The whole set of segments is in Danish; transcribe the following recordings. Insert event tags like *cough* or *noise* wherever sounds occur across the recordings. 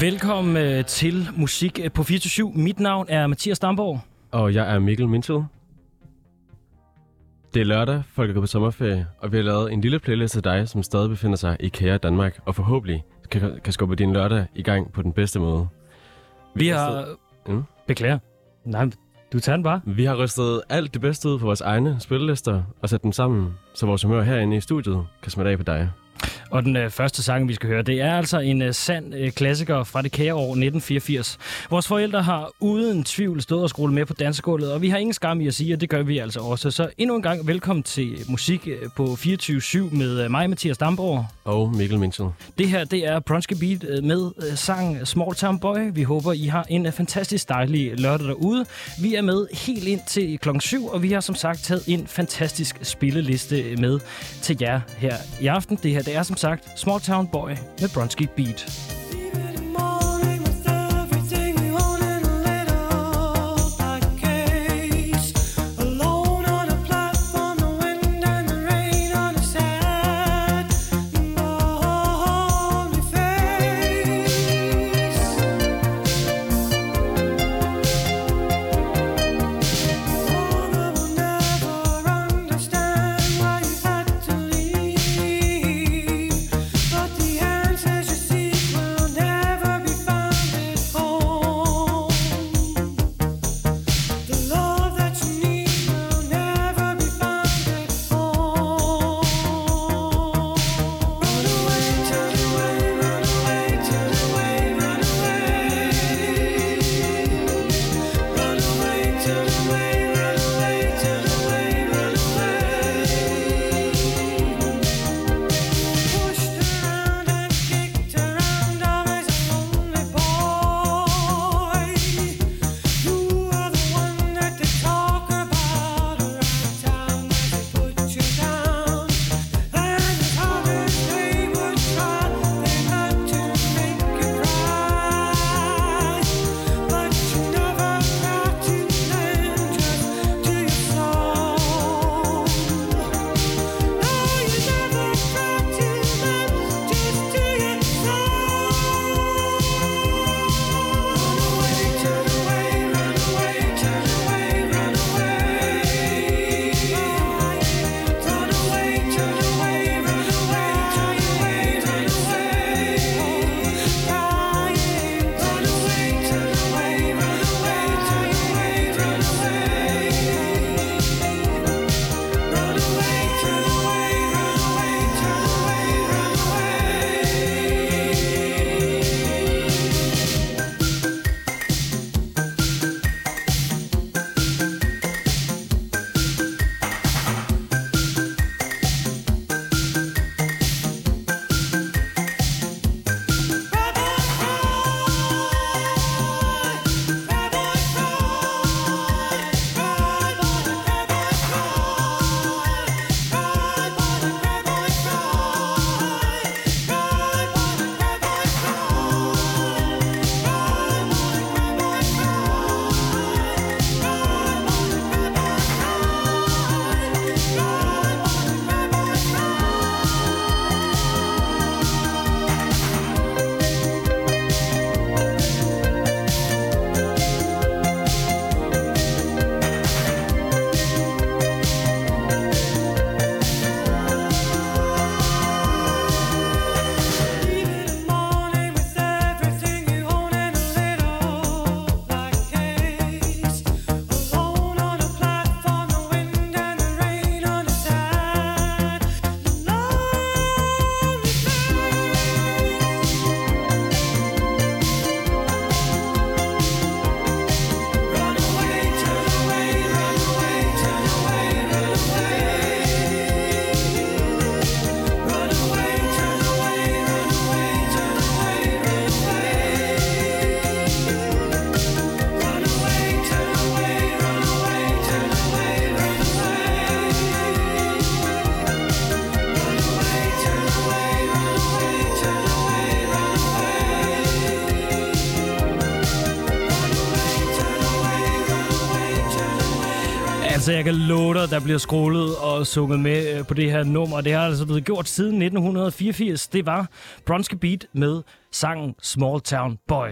Velkommen øh, til Musik på 24 Mit navn er Mathias Damborg. Og jeg er Mikkel Mintel. Det er lørdag, folk er gået på sommerferie, og vi har lavet en lille playlist til dig, som stadig befinder sig i kære Danmark, og forhåbentlig kan, kan skubbe din lørdag i gang på den bedste måde. Vi har... Mm. Beklager. Nej, du tager den bare. Vi har rystet alt det bedste ud på vores egne spillelister og sat dem sammen, så vores humør herinde i studiet kan smitte af på dig. Og den øh, første sang, vi skal høre, det er altså en øh, sand øh, klassiker fra det kære år 1984. Vores forældre har uden tvivl stået og skruet med på dansegulvet, og vi har ingen skam i at sige, at det gør vi altså også. Så endnu en gang velkommen til musik øh, på 24-7 med øh, mig, Mathias Damborg. Og Mikkel Minchel. Det her, det er Brunski Beat øh, med øh, sang Small Town Boy. Vi håber, I har en øh, fantastisk dejlig lørdag derude. Vi er med helt ind til klokken 7, og vi har som sagt taget en fantastisk spilleliste med til jer her i aften. Det her, det er som sagt Small Town Boy med Brunski Beat. Kan love dig, der bliver skrålet og sunget med øh, på det her nummer. Det har altså blevet gjort siden 1984. Det var Bronske Beat med sangen Small Town Boy.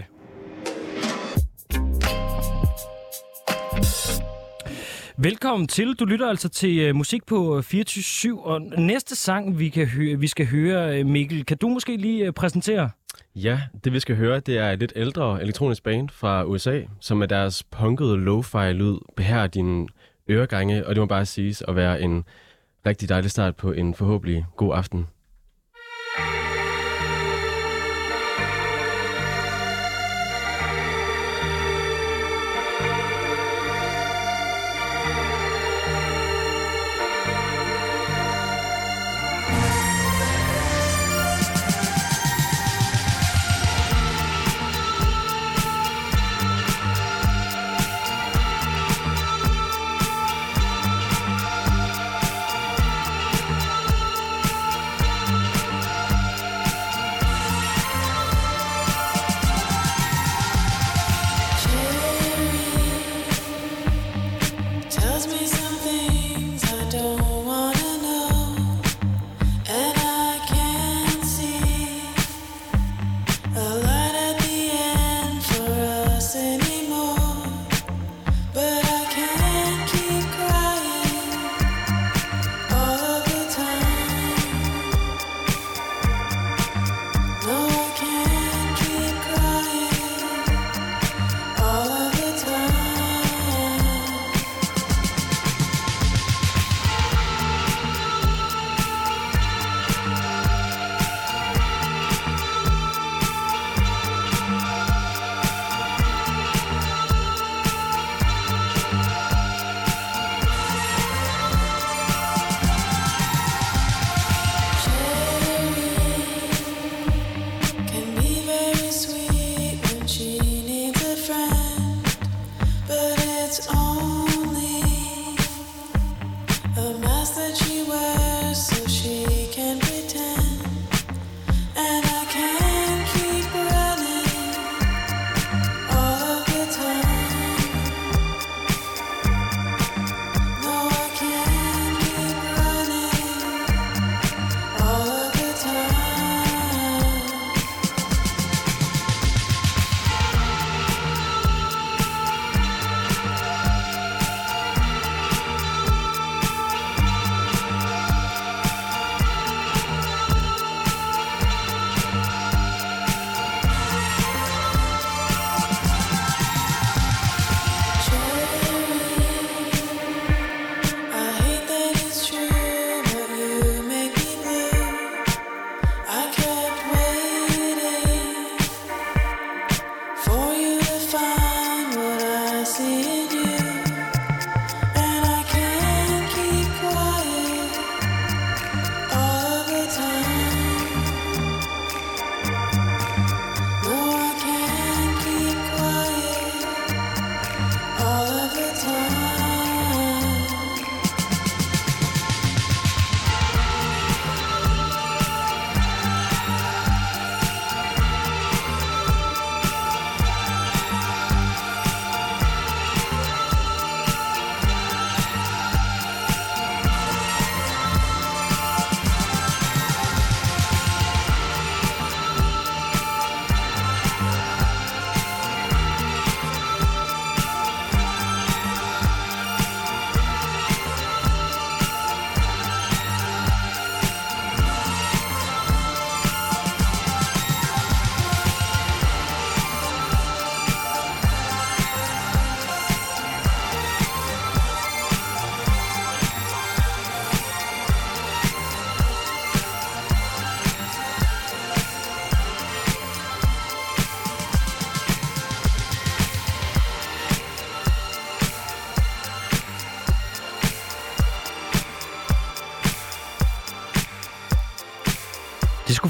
Velkommen til. Du lytter altså til uh, musik på øh, 24 og næste sang, vi, kan høre, vi skal høre, Mikkel, kan du måske lige uh, præsentere? Ja, det vi skal høre, det er et lidt ældre elektronisk band fra USA, som med deres punkede lo-fi lyd behærer din øregange, og det må bare siges at være en rigtig dejlig start på en forhåbentlig god aften.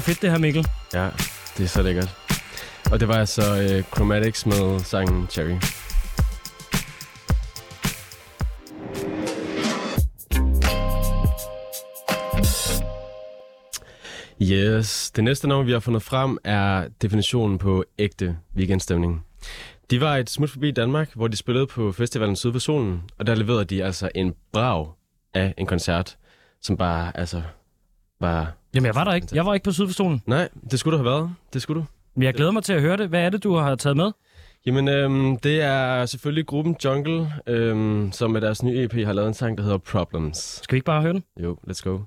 fedt det her, Mikkel. Ja, det er så lækkert. Og det var altså øh, Chromatics med sangen Cherry. Yes, det næste navn, vi har fundet frem, er definitionen på ægte weekendstemning. De var et smut forbi Danmark, hvor de spillede på festivalen Syd for Solen, og der leverede de altså en brag af en koncert, som bare altså var Jamen, jeg var der ikke. Jeg var ikke på Sydforstolen. Nej, det skulle du have været. Det skulle du. Men jeg glæder mig til at høre det. Hvad er det, du har taget med? Jamen, øhm, det er selvfølgelig gruppen Jungle, øhm, som med deres nye EP har lavet en sang, der hedder Problems. Skal vi ikke bare høre den? Jo, let's go.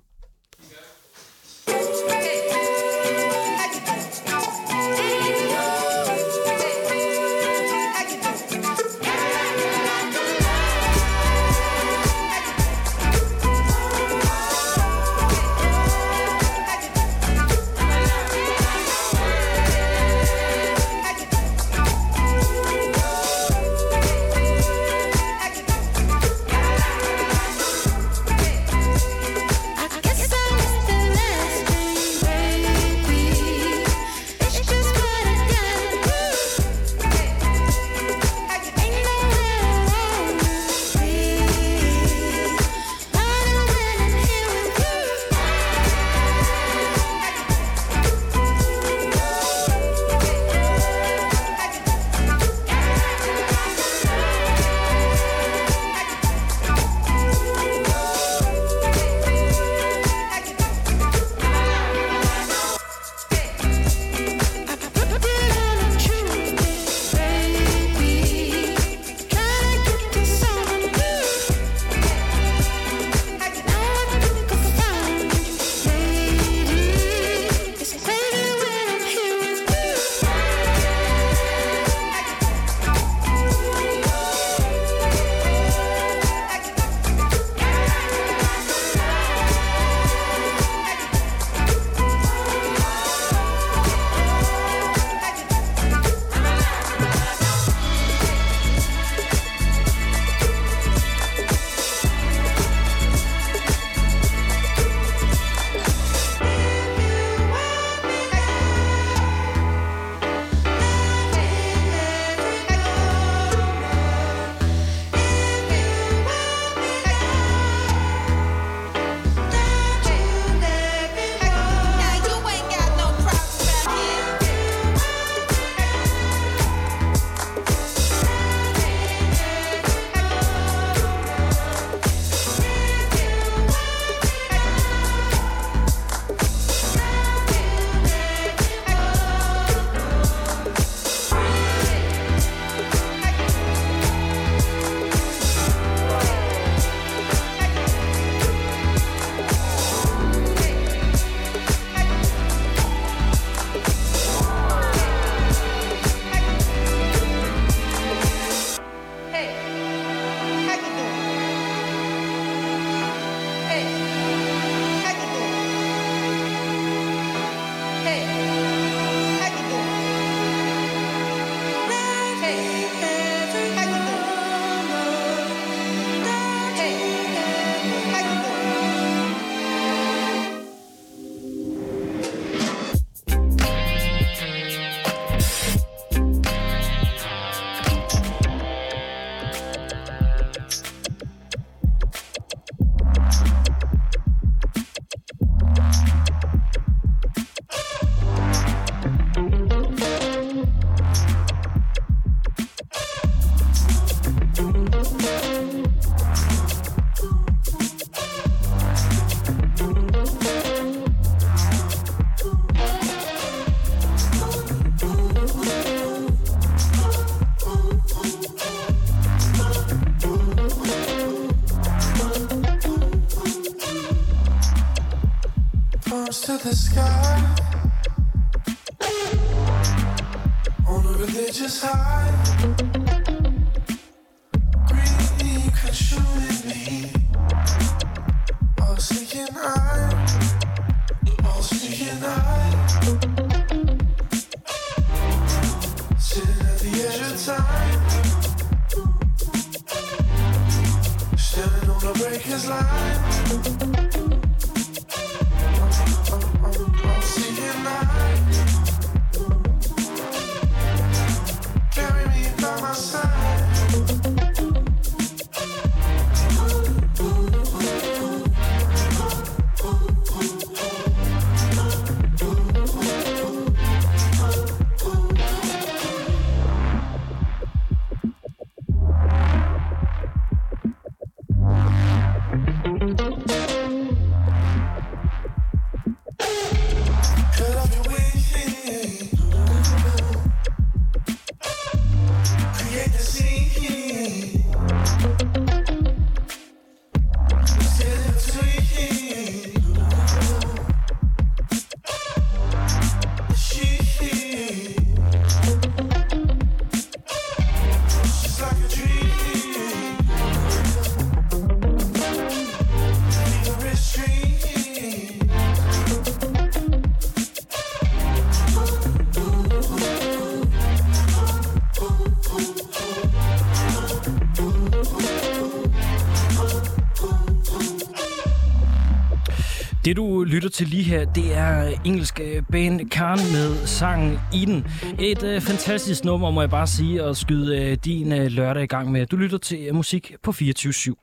Lytter til lige her, det er øh, engelske øh, band Karn med sangen Eden. Et øh, fantastisk nummer, må jeg bare sige, at skyde øh, din øh, lørdag i gang med. Du lytter til øh, musik på 24 /7.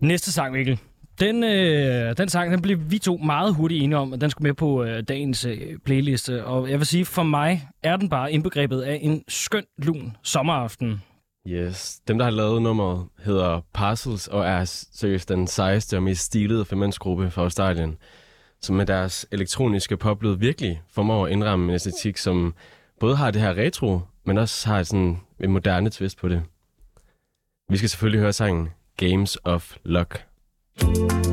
Næste sang, Mikkel. Den, øh, den sang, den blev vi to meget hurtigt enige om, at den skulle med på øh, dagens øh, playliste. Og jeg vil sige, for mig er den bare indbegrebet af en skøn, lun sommeraften. Yes. Dem, der har lavet nummeret, hedder Parcels og er seriøst den sejeste og mest stilede femmandsgruppe fra Australien, som med deres elektroniske poplyd virkelig formår at indramme en æstetik, som både har det her retro, men også har sådan en moderne twist på det. Vi skal selvfølgelig høre sangen Games of Luck. You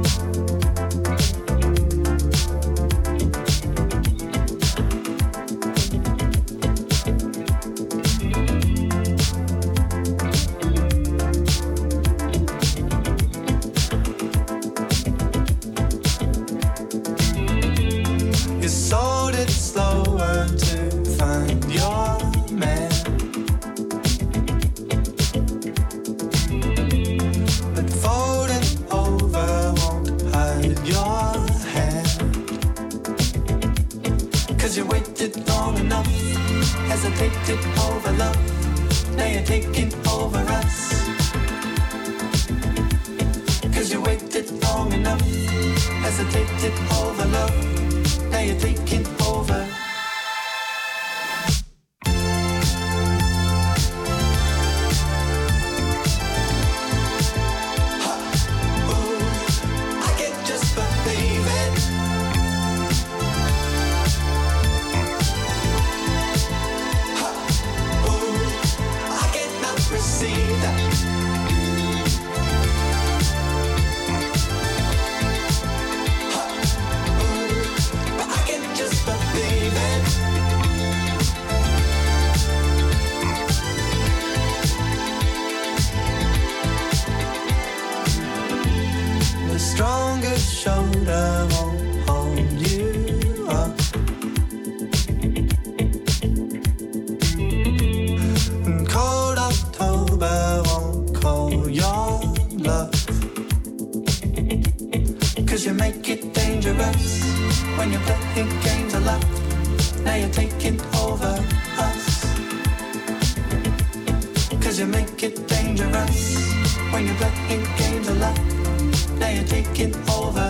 Cause you make it dangerous when you're playing games of love. Now you're taking over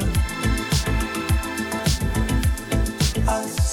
us.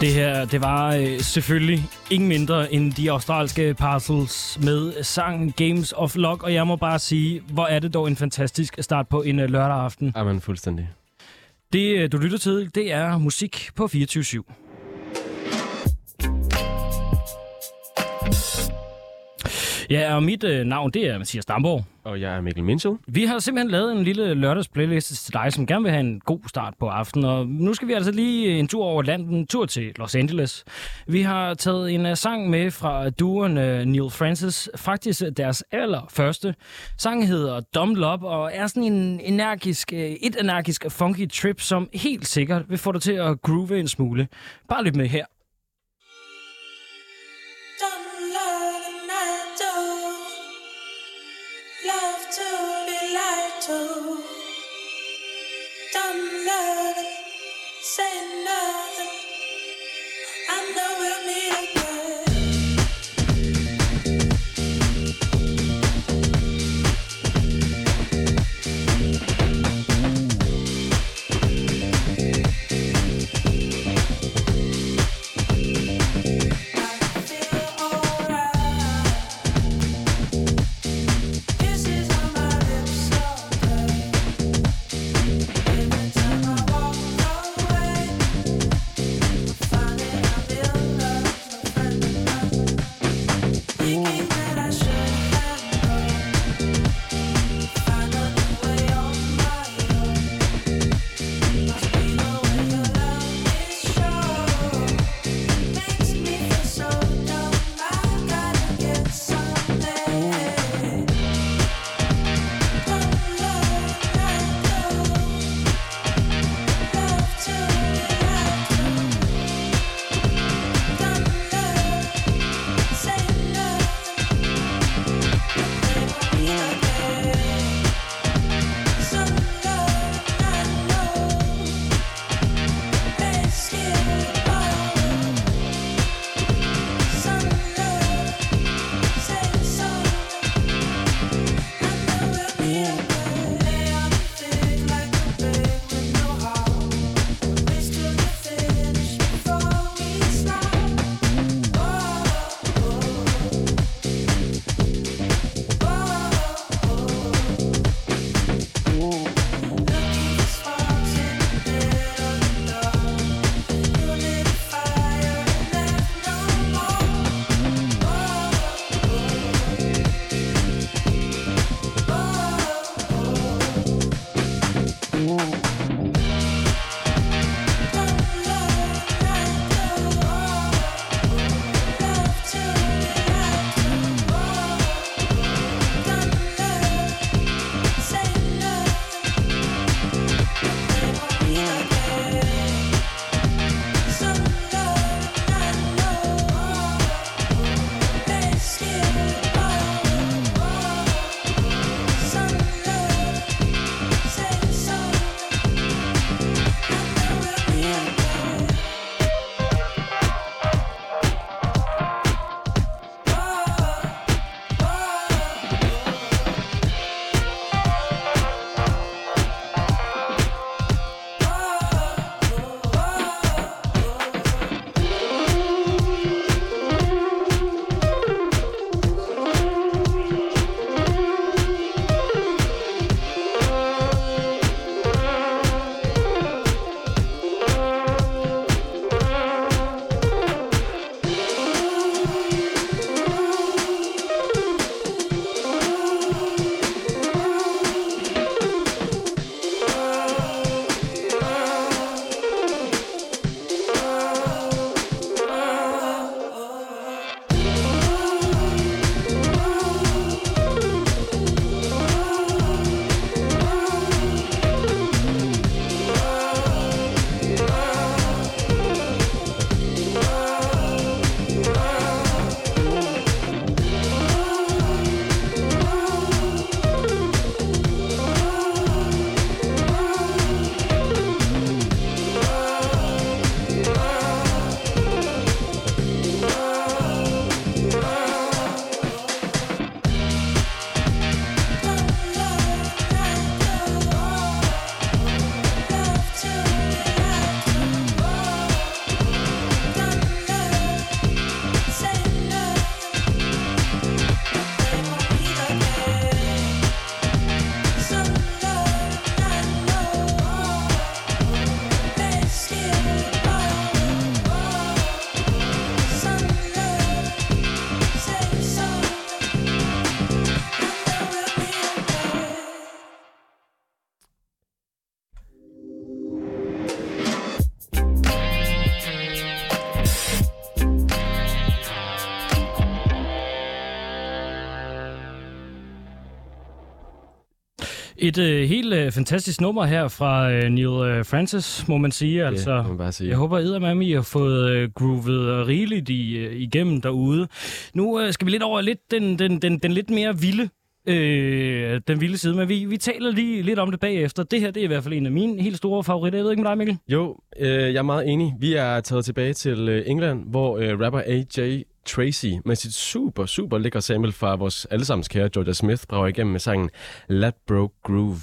Det her, det var øh, selvfølgelig ingen mindre end de australske Parcels med sangen Games of Luck, og jeg må bare sige, hvor er det dog en fantastisk start på en øh, lørdag aften. Jamen, fuldstændig. Det, øh, du lytter til, det er musik på 24 Ja, og mit øh, navn, det er Mathias Damborg. Og jeg er Mikkel Minchel. Vi har simpelthen lavet en lille lørdagsplaylist til dig, som gerne vil have en god start på aftenen. Og nu skal vi altså lige en tur over landet, en tur til Los Angeles. Vi har taget en uh, sang med fra duoen uh, Neil Francis, faktisk uh, deres allerførste. Sangen hedder Dumb Love og er sådan en energisk, uh, et energisk funky trip, som helt sikkert vil få dig til at groove en smule. Bare lyt med her. love to be lied to. Dumb love, say love. Et øh, helt øh, fantastisk nummer her fra øh, Neil øh, Francis, må man sige. Altså, må man bare sige. Jeg håber, at I har fået øh, groovet rigeligt i, øh, igennem derude. Nu øh, skal vi lidt over lidt den, den, den, den lidt mere vilde øh, den vilde side, men vi, vi taler lige lidt om det bagefter. Det her det er i hvert fald en af mine helt store favoritter. Jeg ved ikke med dig, Mikkel? Jo, øh, jeg er meget enig. Vi er taget tilbage til øh, England, hvor øh, rapper AJ Tracy med sit super, super lækre sample fra vores allesammens kære Georgia Smith brager igennem med sangen Let Broke Groove.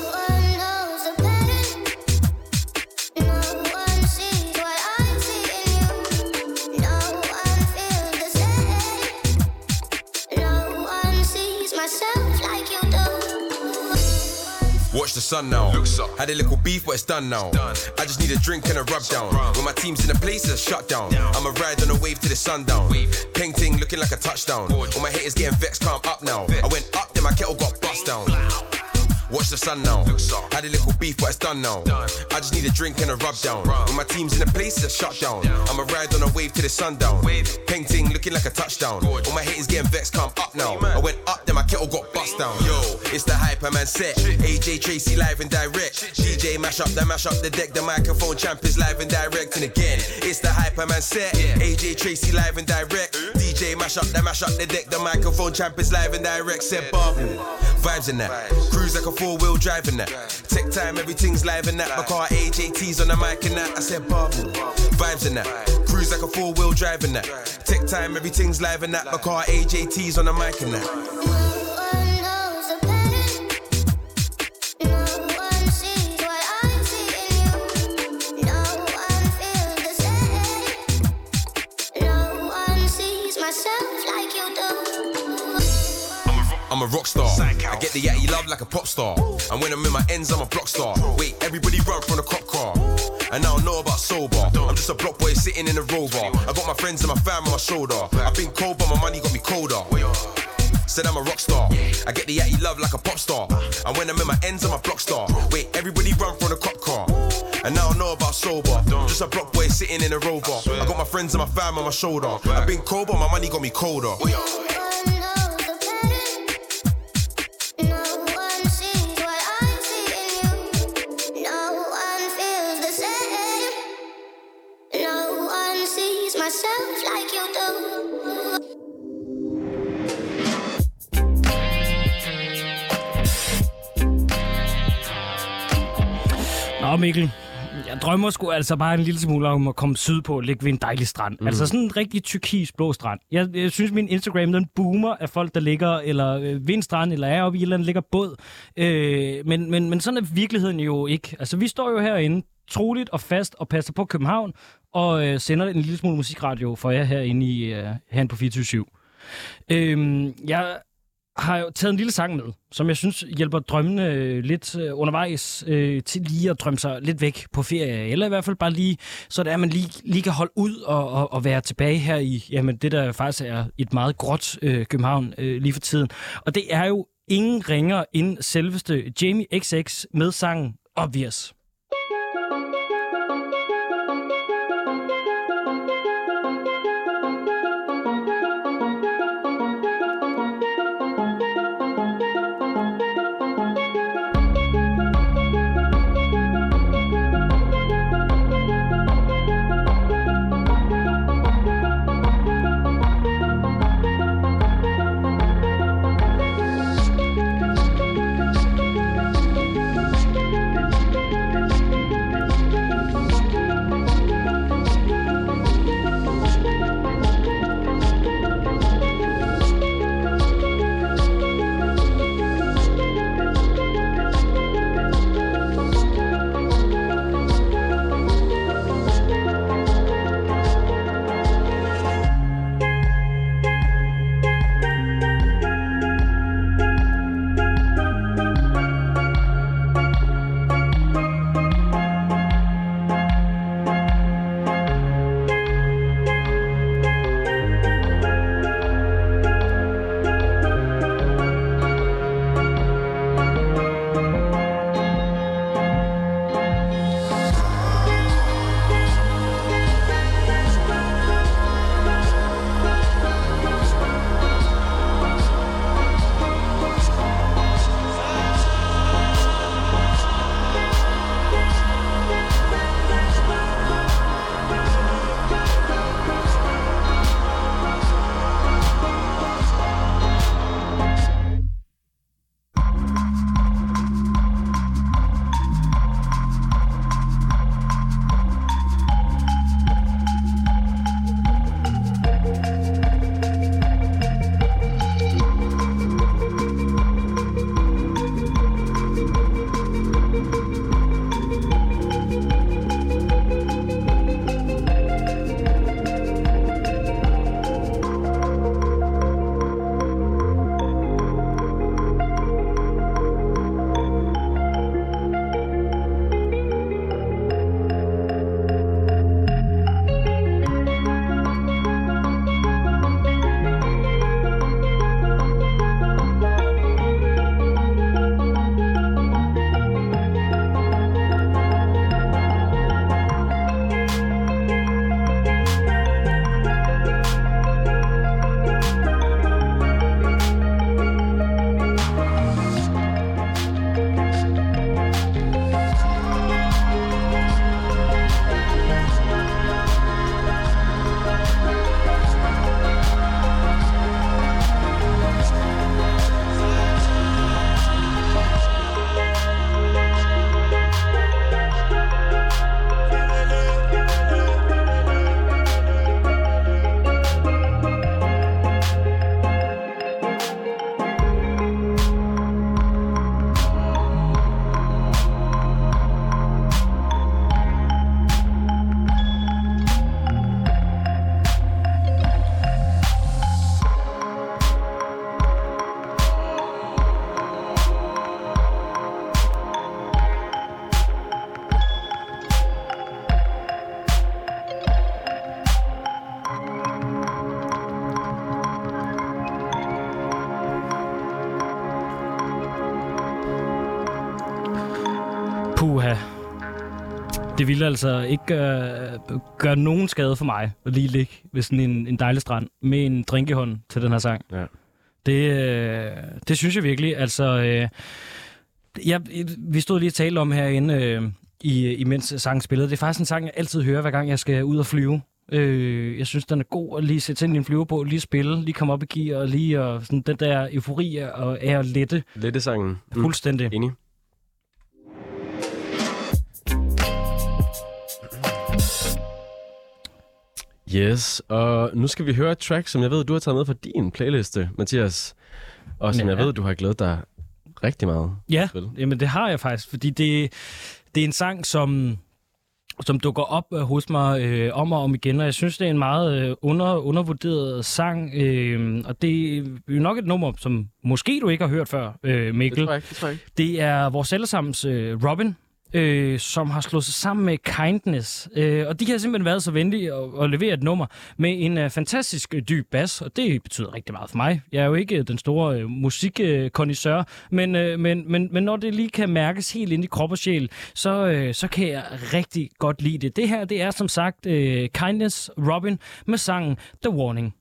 Watch the sun now. Had a little beef, but it's done now. I just need a drink and a rub down. When my team's in a place, it's a shutdown. I'ma ride on a wave to the sundown. Peng ting looking like a touchdown. All my haters getting vexed, calm up now. I went up, then my kettle got bust down. Watch the sun now. Had a little beef, but it's done now. I just need a drink and a rub down. When my team's in a place, it's a shutdown. I'ma ride on a wave to the sundown. Peng ting looking like a touchdown. All my haters getting vexed, come up now. I went up, then my kettle got bust down. Yo, it's the Hyperman set. AJ Tracy live and direct. DJ mash up, the mash up the deck. The microphone champ is live and direct. And again, it's the Hyperman set. AJ Tracy live and direct. DJ mash up, the mash up the deck. The microphone champ is live and direct. Said Bob. Vibes in that. Cruise like a four wheel driving that. Tech time, everything's live in that. My car AJT's on the mic and that. I said bubble, Vibes in that. Cruise like a four wheel driving that. Tech time, everything's live in that. My car AJT's on the mic and that. I'm a rock star. I get the yatty love like a pop star. And when I'm in my ends, I'm a block star. Wait, everybody run from the cop car. And I don't know about sober. I'm just a block boy sitting in a rover. I got my friends and my fam on my shoulder. I've been cold, but my money got me colder. Said I'm a rock star. I get the yatty love like a pop star. And when I'm in my ends, I'm a block star. Wait, everybody run from the cop car. And I know about sober. I'm just a block boy sitting in a rover. I got my friends and my fam on my shoulder. I've been cold, but my money got me colder. Nå, Mikkel. Jeg drømmer sgu altså bare en lille smule om at komme sydpå og ligge ved en dejlig strand. Mm. Altså sådan en rigtig tyrkis blå strand. Jeg, jeg synes, min Instagram den boomer af folk, der ligger eller øh, ved en strand, eller er oppe i eller andet ligger båd. Øh, men, men, men sådan er virkeligheden jo ikke. Altså, vi står jo herinde troligt og fast og passer på København og øh, sender en lille smule musikradio for jer herinde, i, øh, herinde på 24 øh, Jeg har jo taget en lille sang med, som jeg synes hjælper drømmene øh, lidt øh, undervejs øh, til lige at drømme sig lidt væk på ferie. Eller i hvert fald bare lige, så det er, at man lige, lige kan holde ud og, og, og være tilbage her i jamen, det, der faktisk er et meget gråt øh, København øh, lige for tiden. Og det er jo ingen ringer end selveste Jamie XX med sangen Obvious. No Det ville altså ikke gøre, gøre nogen skade for mig at lige ligge ved sådan en, en dejlig strand med en drink i hånden til den her sang. Ja. Det, øh, det synes jeg virkelig. Altså, øh, jeg, vi stod lige og talte om herinde, øh, i, imens sangen spillede. Det er faktisk en sang, jeg altid hører, hver gang jeg skal ud og flyve. Øh, jeg synes, den er god at lige sætte sig ind i en flyver på, lige spille, lige komme op i gear, og lige og sådan, den der eufori og at lette Lette sangen. mm. fuldstændig. Enig. Yes, og nu skal vi høre et track, som jeg ved, du har taget med fra din playliste, Mathias. Og som Ja. jeg ved, du har glædet dig rigtig meget. Ja, Spil. jamen det har jeg faktisk, fordi det, det er en sang, som, som dukker op øh, hos mig øh, om og om igen, og jeg synes, det er en meget øh, under, undervurderet sang, øh, og det er jo nok et nummer, som måske du ikke har hørt før, øh, Det Mikkel. tror jeg ikke, det tror jeg ikke. Det er vores allesammens øh, Robin, øh, som har slået sig sammen med Kindness. Øh, og de har simpelthen været så venlige at, at levere et nummer med en øh, fantastisk øh, dyb bas, og det betyder rigtig meget for mig. Jeg er jo ikke øh, den store øh, musikkondisseur, men, øh, men, men, men når det lige kan mærkes helt ind i krop og sjæl, så, øh, så kan jeg rigtig godt lide det. Det her, det er som sagt øh, Kindness Robin med sangen The Warning.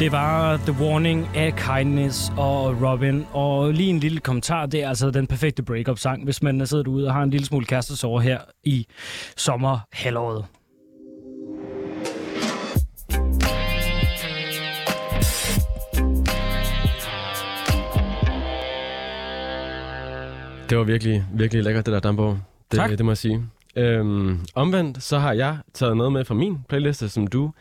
Det var The Warning af Kindness og Robin. Og lige en lille kommentar, det er altså den perfekte breakup-sang, hvis man er siddet ude og har en lille smule kærestesorg her i sommerhalvåret. Det var virkelig, virkelig lækkert, det der Damborg. Det, Tak. det må jeg sige. Øhm, omvendt, så har jeg taget noget med fra min playliste, som du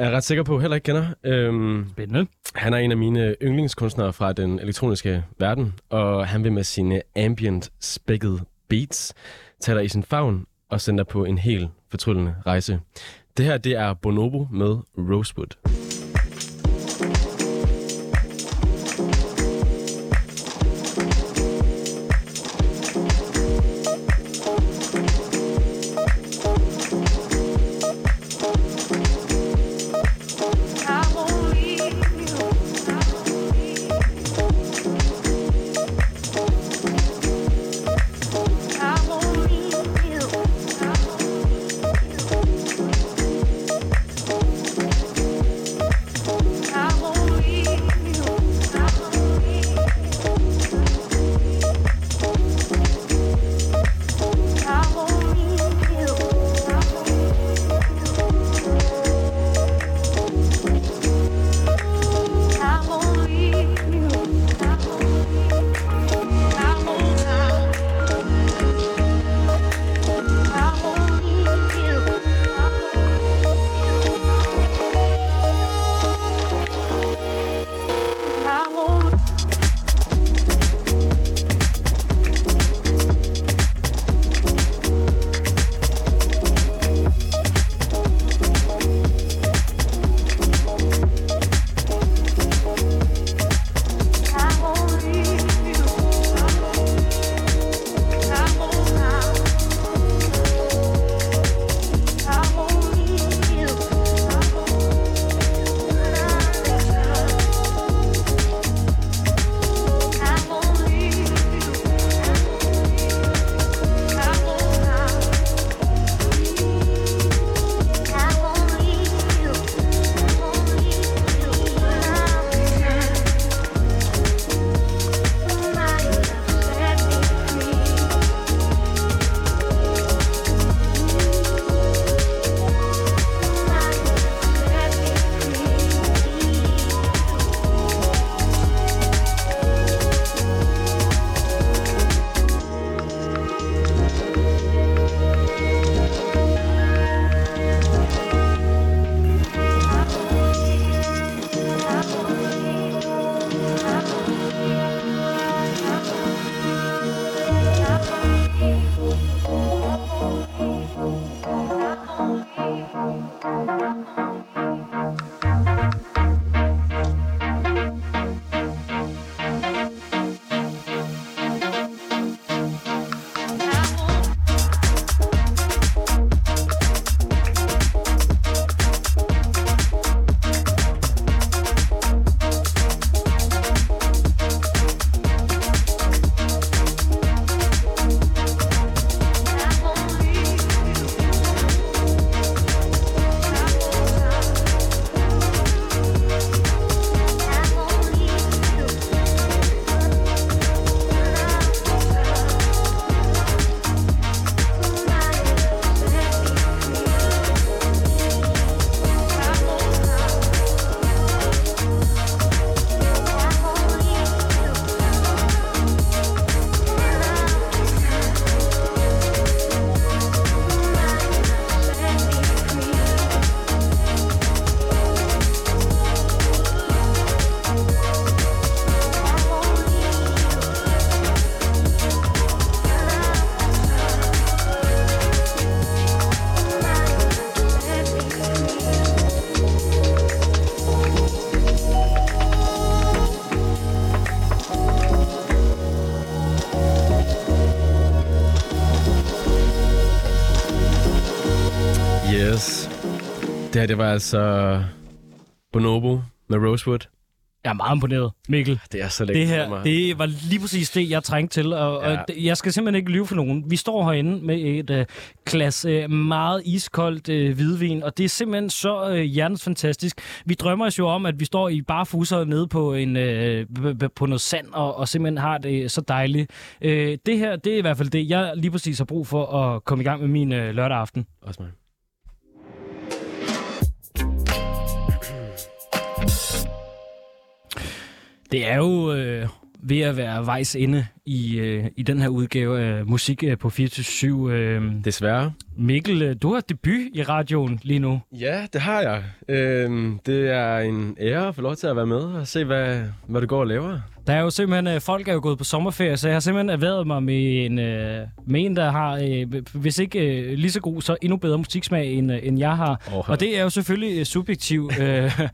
er jeg ret sikker på, heller ikke kender. Øhm, Spændende. han er en af mine yndlingskunstnere fra den elektroniske verden, og han vil med sine ambient spækket beats tage dig i sin favn og sende dig på en helt fortryllende rejse. Det her, det er Bonobo med Rosewood. Her, det var altså Bonobo med Rosewood. Jeg er meget imponeret, Mikkel. Det er så lækkert Det her, det var lige præcis det, jeg trængte til, og, ja. Og jeg skal simpelthen ikke lyve for nogen. Vi står herinde med et uh, glas uh, meget iskoldt uh, hvidvin, og det er simpelthen så uh, hjertens fantastisk. Vi drømmer os jo om, at vi står i barfuser nede på, en, b- på noget sand, og, og simpelthen har det så dejligt. Uh, det her, det er i hvert fald det, jeg lige præcis har brug for at komme i gang med min uh, lørdag aften. Også mig. Det er jo øh, ved at være vejs inde i, øh, i den her udgave af Musik øh, på 24 øh, Desværre. Mikkel, øh, du har debut i radioen lige nu. Ja, det har jeg. Øhm, det er en ære at få lov til at være med og se, hvad, hvad du går og laver. Der er jo simpelthen, øh, folk er jo gået på sommerferie, så jeg har simpelthen erhvervet mig med en, øh, med en der har, hvis ikke lige så god, så endnu bedre musiksmag, end, end jeg har. Åh, Og det er jo selvfølgelig subjektiv,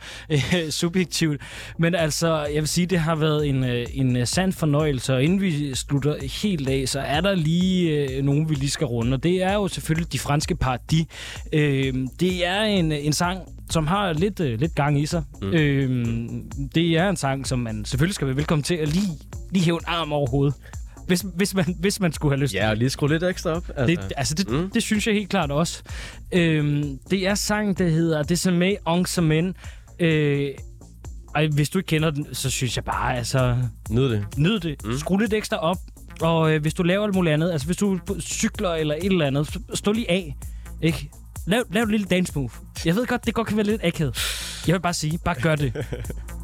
*laughs* subjektivt. Men altså, jeg vil sige, det har været en, en sand fornøjelse. Og inden vi slutter helt af, så er der lige nogen, vi lige skal runde. Og det er jo selvfølgelig de franske paradis. Øh, det er en, en sang, som har lidt, øh, lidt gang i sig. Mm. Øh, det er en sang, som man selvfølgelig skal være velkommen til at lige, lige hæve en arm over hovedet. Hvis, hvis, man, hvis man skulle have lyst Ja, og lige skrue lidt ekstra op. Altså. det, altså, det, mm. det synes jeg helt klart også. Øhm, det er sangen, der hedder Désormais en semaine. Øh, ej, hvis du ikke kender den, så synes jeg bare, altså, Nyd det. nyd det. Mm. Skru lidt ekstra op. Og øh, hvis du laver alt muligt andet, altså hvis du cykler eller et eller andet, så stå lige af. Ikke? Lav, lav et lille dance move. Jeg ved godt, det godt kan være lidt akavet. Jeg vil bare sige, bare gør det. *laughs*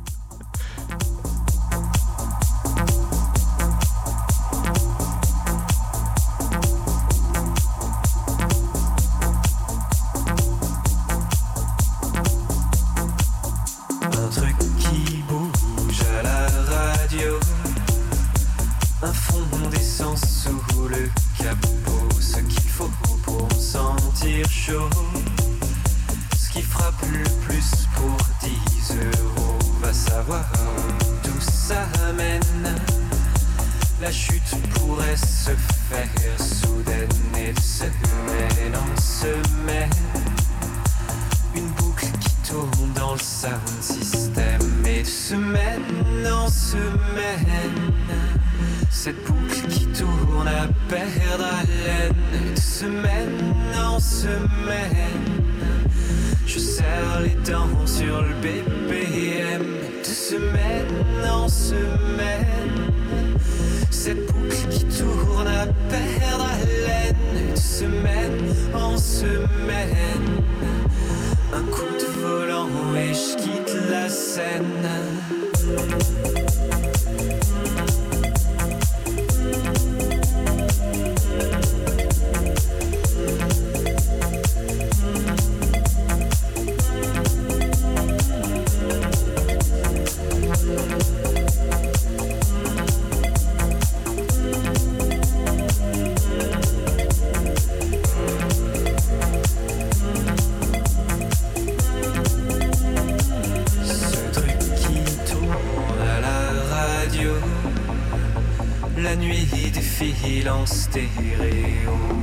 La nuit défile en stéréo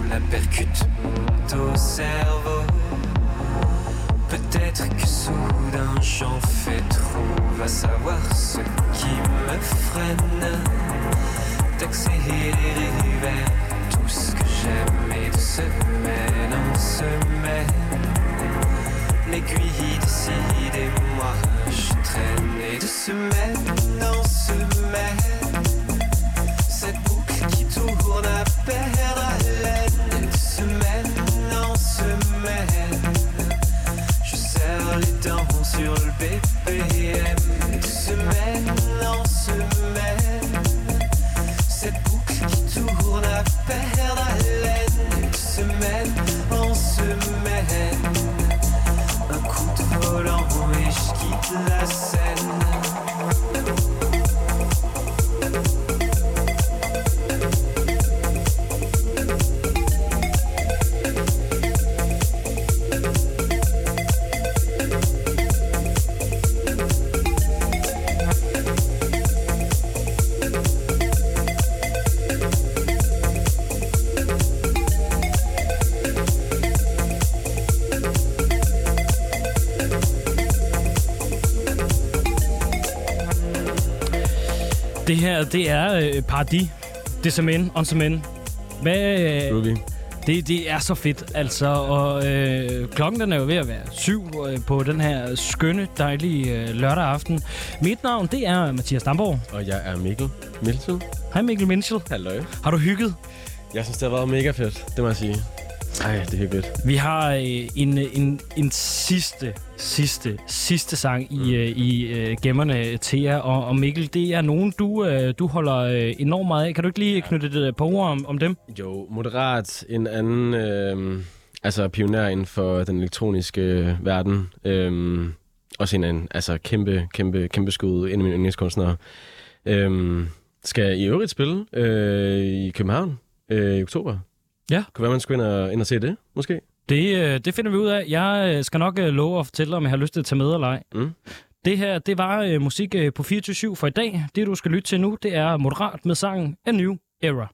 La percute au cerveau. Peut-être que soudain j'en fais trop. Va savoir ce qui me freine. D'accélérer vers tout ce que j'aime Et de semaine en semaine. L'aiguille décide et moi je traîne. Et de semaine en semaine qu'on appellera her, det er øh, Paradis. Det som en, on som en. Hvad, øh, det, det er så fedt, altså. Og øh, klokken den er jo ved at være syv øh, på den her skønne, dejlige øh, lørdag aften. Mit navn, det er Mathias Damborg. Og jeg er Mikkel Milton. Hej Mikkel Minchel. Halløj. Har du hygget? Jeg synes, det har været mega fedt, det må jeg sige. Ej, det er hyggeligt. Vi har øh, en, en, en sidste, sidste, sidste sang i, øh, i øh, gemmerne jer. Og, og Mikkel, det er nogen, du, øh, du holder øh, enormt meget af. Kan du ikke lige knytte et øh, par ord om, om dem? Jo, Moderat, en anden øh, altså pioner inden for den elektroniske øh, verden. Øh, også en anden, altså kæmpe, kæmpe, kæmpe skud, en af mine yndlingskunstnere. Øh, skal i øvrigt spille øh, i København øh, i oktober. Ja. Kunne være, man skulle ind og, ind og se det, måske. Det, øh, det finder vi ud af. Jeg øh, skal nok øh, love at fortælle dig, om jeg har lyst til at tage med eller ej. Mm. Det her, det var øh, musik øh, på 24 for i dag. Det, du skal lytte til nu, det er Moderat med sangen A New Era.